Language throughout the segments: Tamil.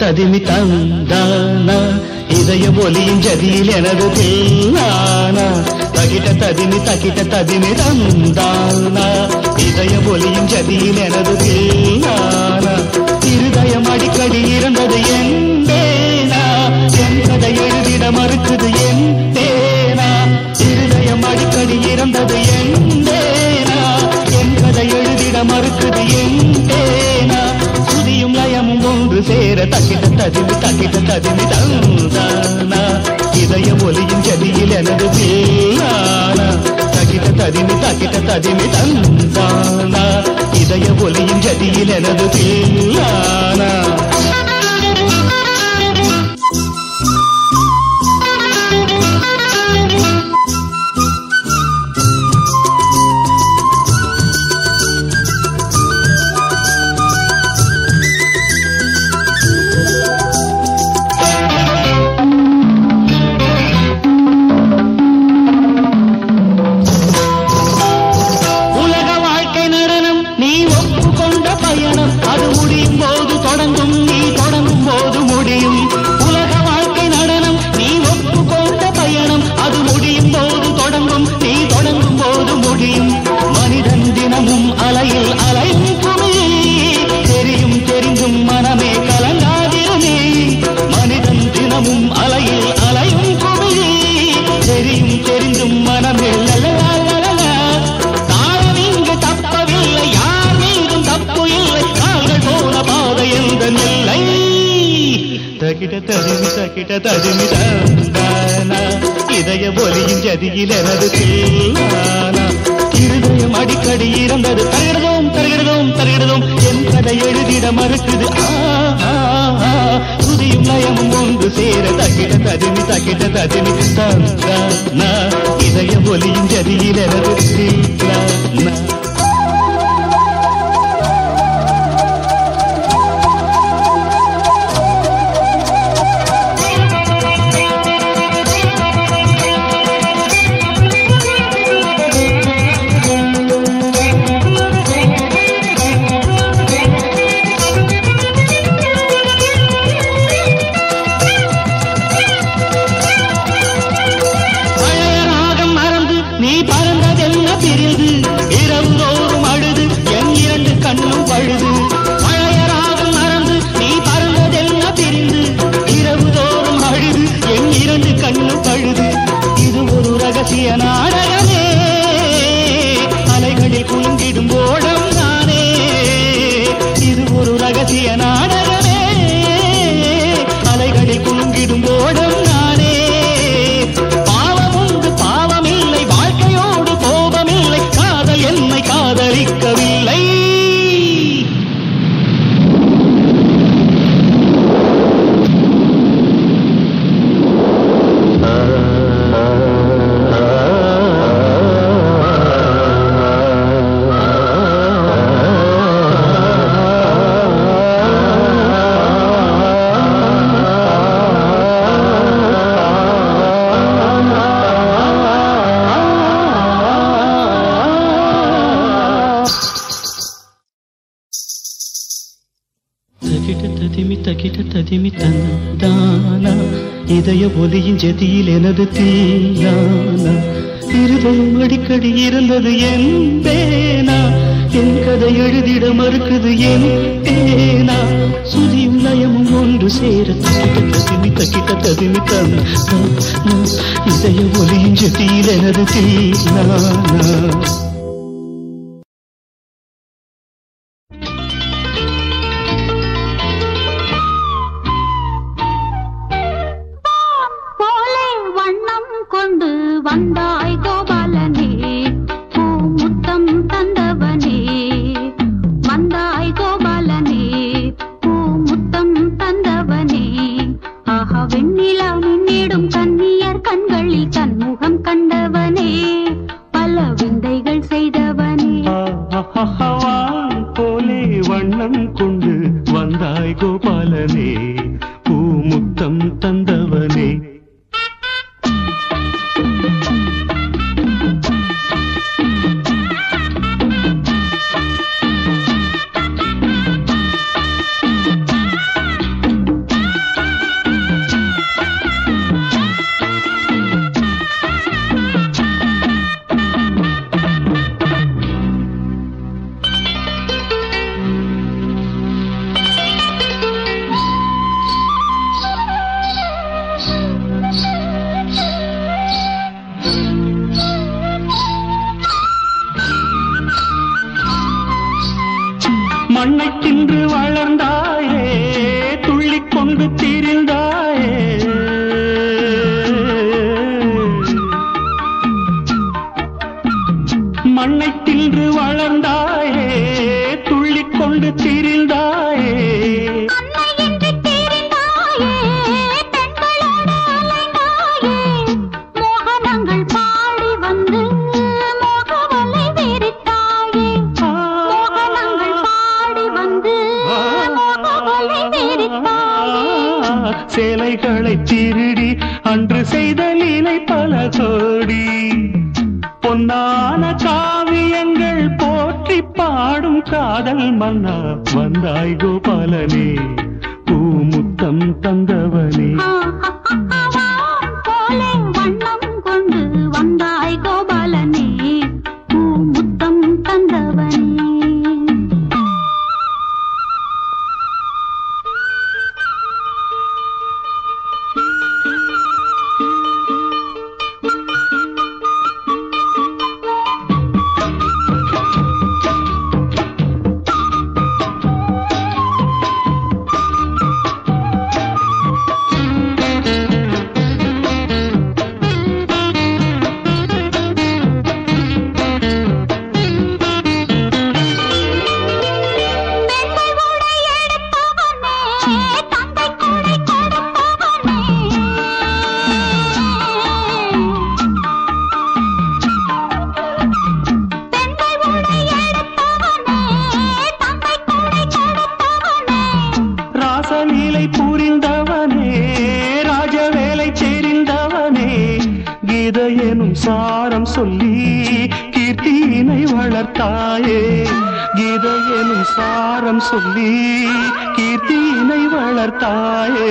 தக்கிட்ட ததிமி தந்தானா? இதய ஒலியின் ஜதியில் எனது தில்லானா? தகிட்ட ததிமி தகிட்ட ததிமி தந்தானா? இதய ஒலியின் ஜதியில் எனது தில்லானா? இருதயம் அடிக்கடி இருந்தது என் கதை எழுதிட மறுக்குது என்பேனா இருதயம் அடிக்கடி இருந்தது என் கதை எழுதிட மறுக்குது என் ஒன்று சேர தக்கிட்ட ததிமி தக்கிட்ட ததிமி தந்தானா இதய ஒலியின் ஜதியில் எனது வீணானா தக்கிட்ட ததிமி தக்கிட்ட ததிமி தந்தானா இதய ஒலியின் ஜதியில் எனது வீணானா ததிமி தகிட இதய ஒலியின் ஜதியில் எனது தில்லானா இருதயம் அடிக்கடி இறந்தது. தருகிறதும் தருகிறதும் தருகிறதும் என் கதை எழுதிட மறுக்குது ஆ, நயமும் ஒன்று சேர தகிட ததிமி தகிட ததிமி தந்தானா? இதய ஒலியின் ஜதியில் எனது தில்லானா தகிட தந்தானா இதய ஒலியின் ஜதியில் எனது தீயானா இருதயம் அடிக்கடி இருந்தது என் பேனா? என் கதை எழுதிட மறுக்குது என் பேனா? சுதியும் நயமும் ஒன்று சேர தகிட ததிமி தகிட தந்த இதய ஒலியின் ஜதியில் எனது தீயானா கொண்டு திரிந்தார் எனும் சாரம் சொல்லி கீர்த்தியினை வளர்த்தாயே.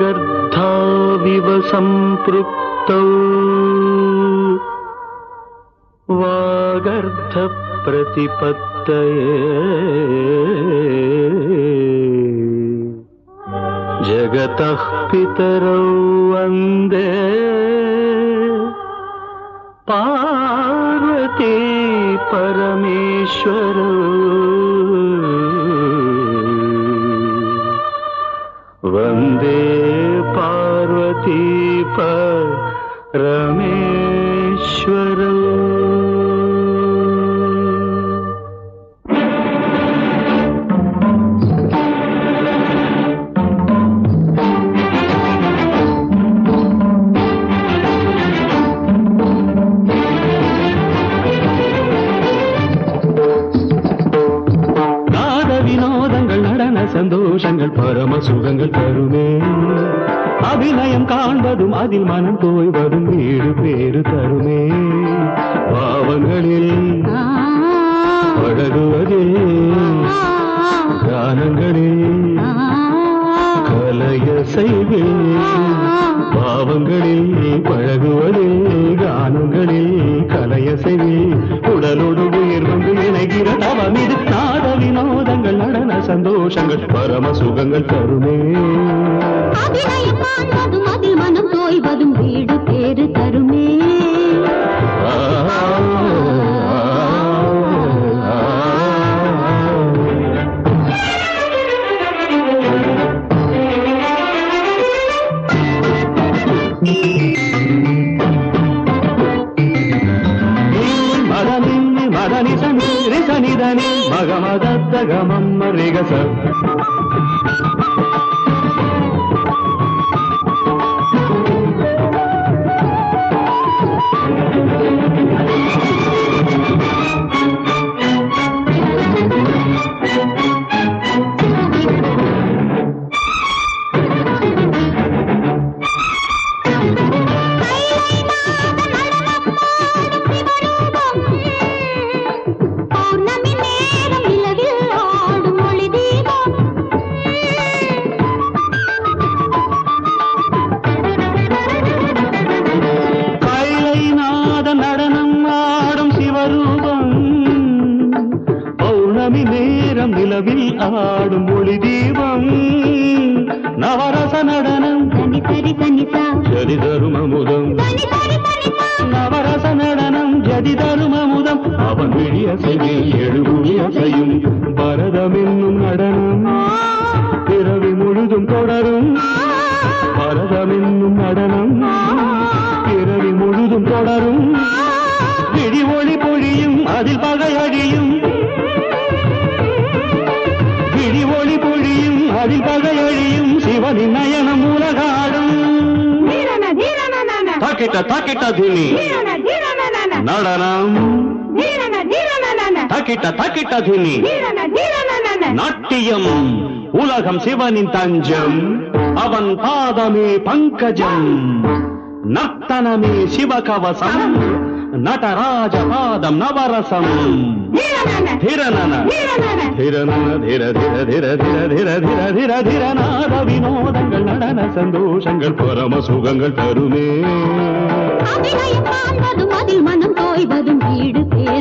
गर्धाविव सम्पृक्तौ वागर्धप्रतिपत्तये जगतः पितरौ वन्दे। पार्वती परमेश्वरौ। वन्दे தீப ரமேஸ்வர சந்தோஷங்கள் பரம சுகங்கள் அதில் மனம் போய் வரும் வீடு பேரு தருமே. பாவங்களில் பழகுவதில் கானங்களில் கலைய செய்வில் பாவங்களில் பழகுவதில் கானங்களில் கலைய செய்வில் உடலோடு உயிர் வந்து இணைகிற தவம் இது நாட வினோதங்கள் நடன சந்தோஷங்கள் பரம சுகங்கள் தருமே. సగమమ్మ రిగస ஆடும் ஒளி தீபம். நவரச நடனம். தனி சரி தனிசா ஜதி தரும் அமுதம் நவரச நடனம். ஜதி தரும் அமுதம் அவன் விழிய செய்தில் எழுபுவிய செய்யும் பரதம் என்னும் நடனம். பிறவி முழுதும் தொடரும். பரதம் என்னும் நடனம். பிறவி முழுதும் தொடரும். விழி ஒளி பொழியும். அதில் பகை அழியும். அதில் பகை அழியும் சிவனின் நயனம் உலகாடும். தாக்கிட்ட தாக்கிட்ட தினி. நடனம். தாக்கிட்ட தாக்கிட்ட தினி. நாட்டியம். உலகம் சிவனின் தஞ்சம். அவன் பாதமே பங்கஜம். நர்த்தனமே சிவகவசம். திரனன திர திர திர திர திர திர திர திரநாத வினோதங்கள் நடன சந்தோஷங்கள் பரம சுகங்கள் தருமே. அதில் மனம் தோய்வதும் வீடு பேறு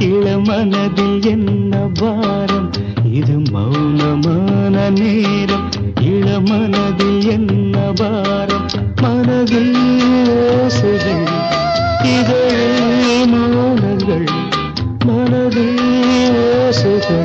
இளமனதில் என்ன பாரம்? இது மௌனமான நேரம். இளமனதில் என்ன பாரம்? மனதில் ஓசைகள் இதழே மௌனங்கள். மனதில் ஓசைகள்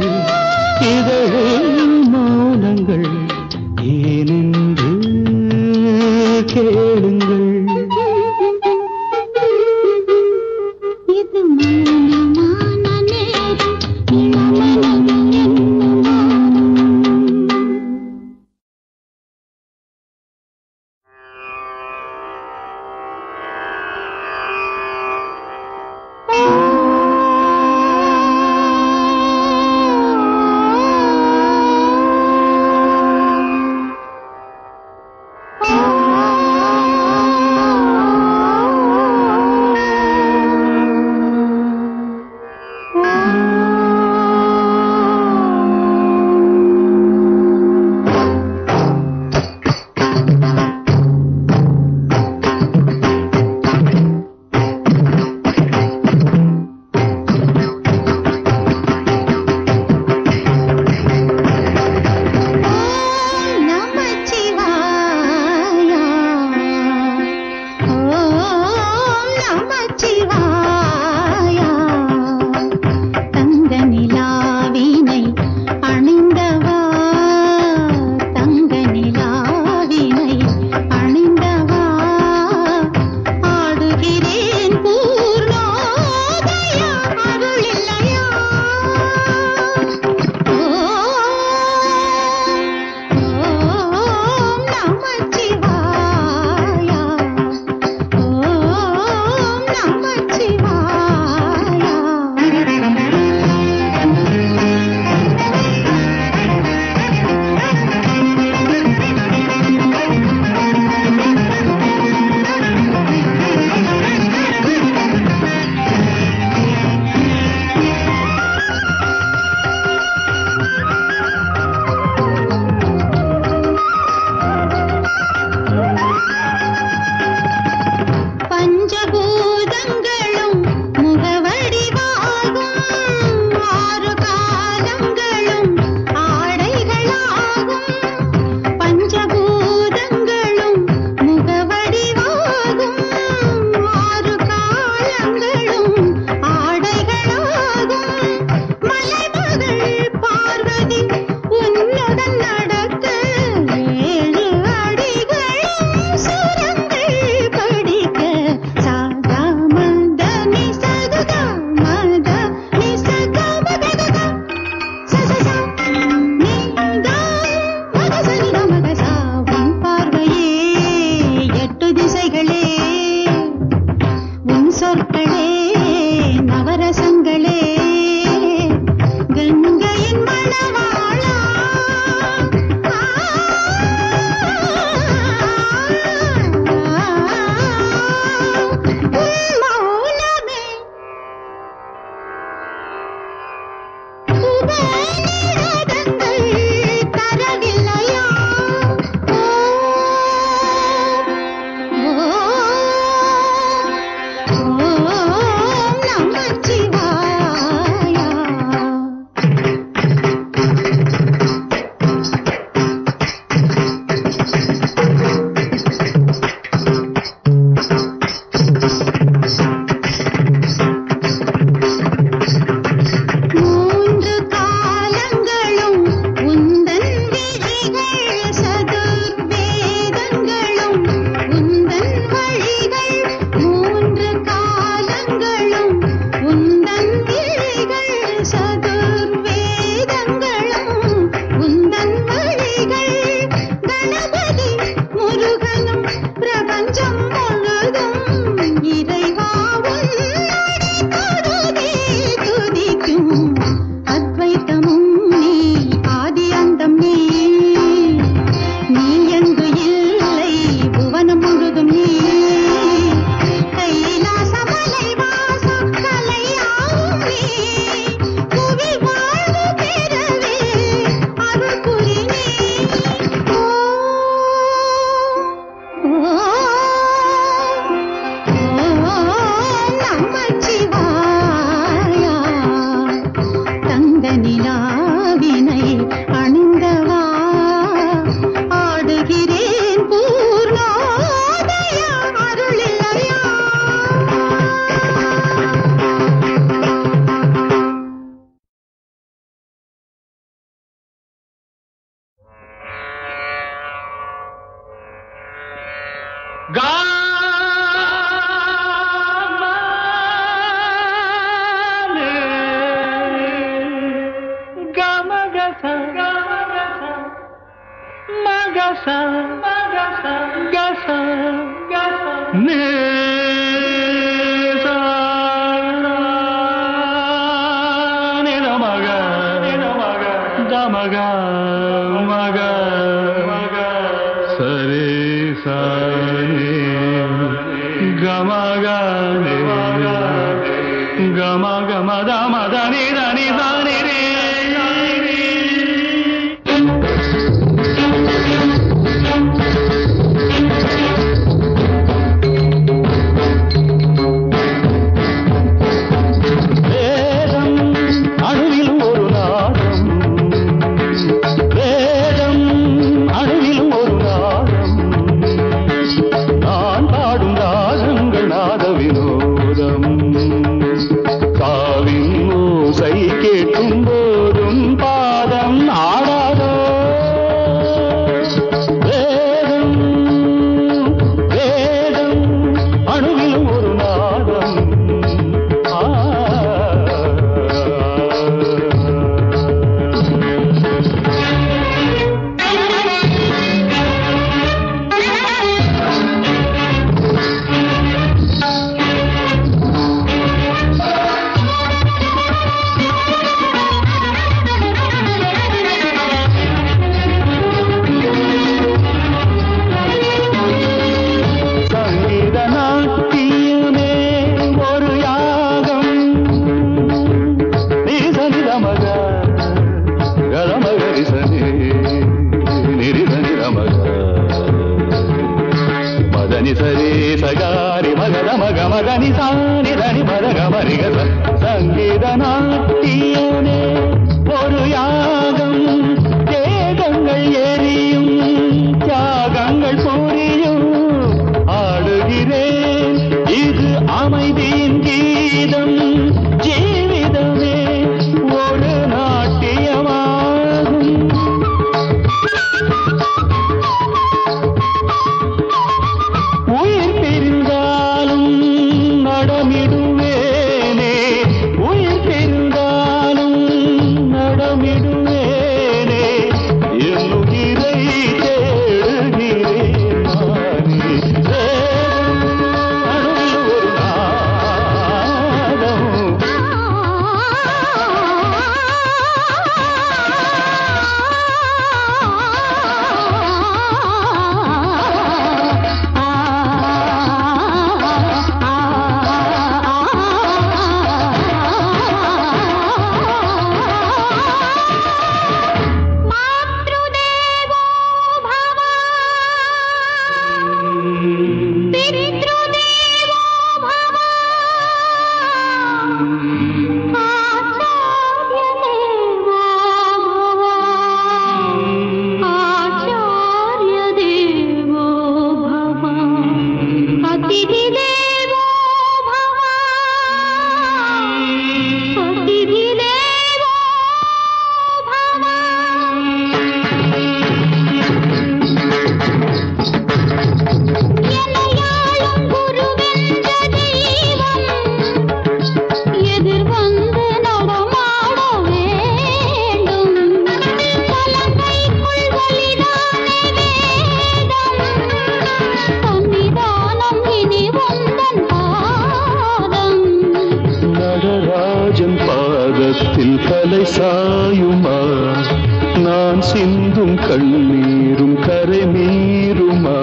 நான் சிந்தும் கண்ணீரும் கரை மீறுமா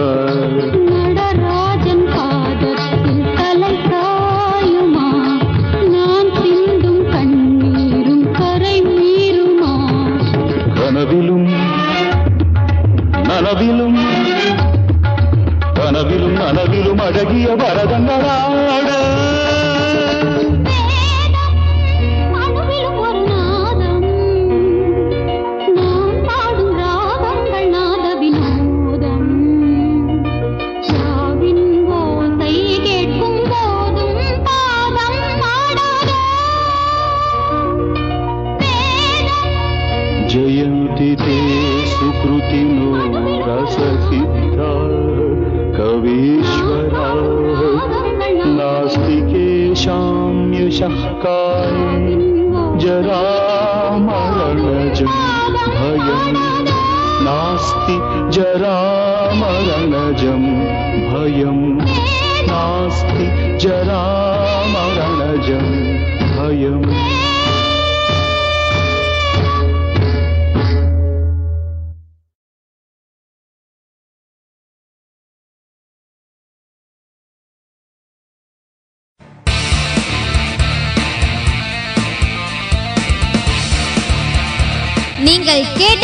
काये जरामरणजं भयम् नास्ति जरामरणजं भयम्। नास्ति जरामरणजं भयम्